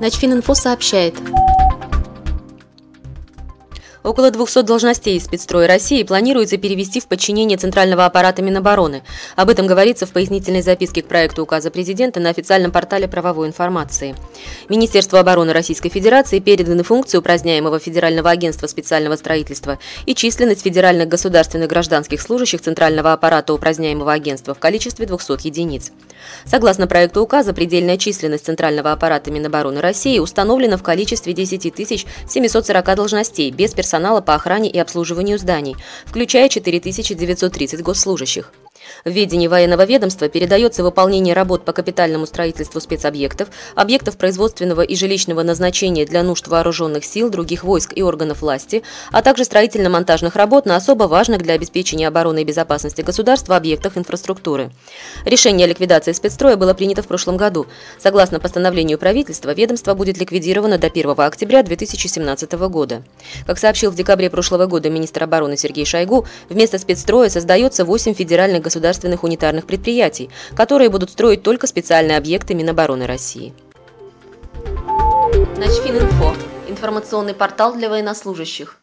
Начфининфо сообщает. Около 200 должностей из спецстроя России планируется перевести в подчинение Центрального аппарата Минобороны. Об этом говорится в пояснительной записке к проекту указа президента на официальном портале правовой информации. Министерству обороны Российской Федерации переданы функции упраздняемого Федерального агентства специального строительства и численность федеральных государственных гражданских служащих Центрального аппарата упраздняемого агентства в количестве 200 единиц. Согласно проекту указа, предельная численность Центрального аппарата Минобороны России установлена в количестве 10 740 должностей без персонала по охране и обслуживанию зданий, включая 4930 госслужащих. В ведении военного ведомства передается выполнение работ по капитальному строительству спецобъектов, объектов производственного и жилищного назначения для нужд вооруженных сил, других войск и органов власти, а также строительно-монтажных работ на особо важных для обеспечения обороны и безопасности государства объектах инфраструктуры. Решение о ликвидации спецстроя было принято в прошлом году. Согласно постановлению правительства, ведомство будет ликвидировано до 1 октября 2017 года. Как сообщил в декабре прошлого года министр обороны Сергей Шойгу, вместо спецстроя создается 8 федеральных государственных государственных унитарных предприятий, которые будут строить только специальные объекты Минобороны России. Начфининфо – информационный портал для военнослужащих.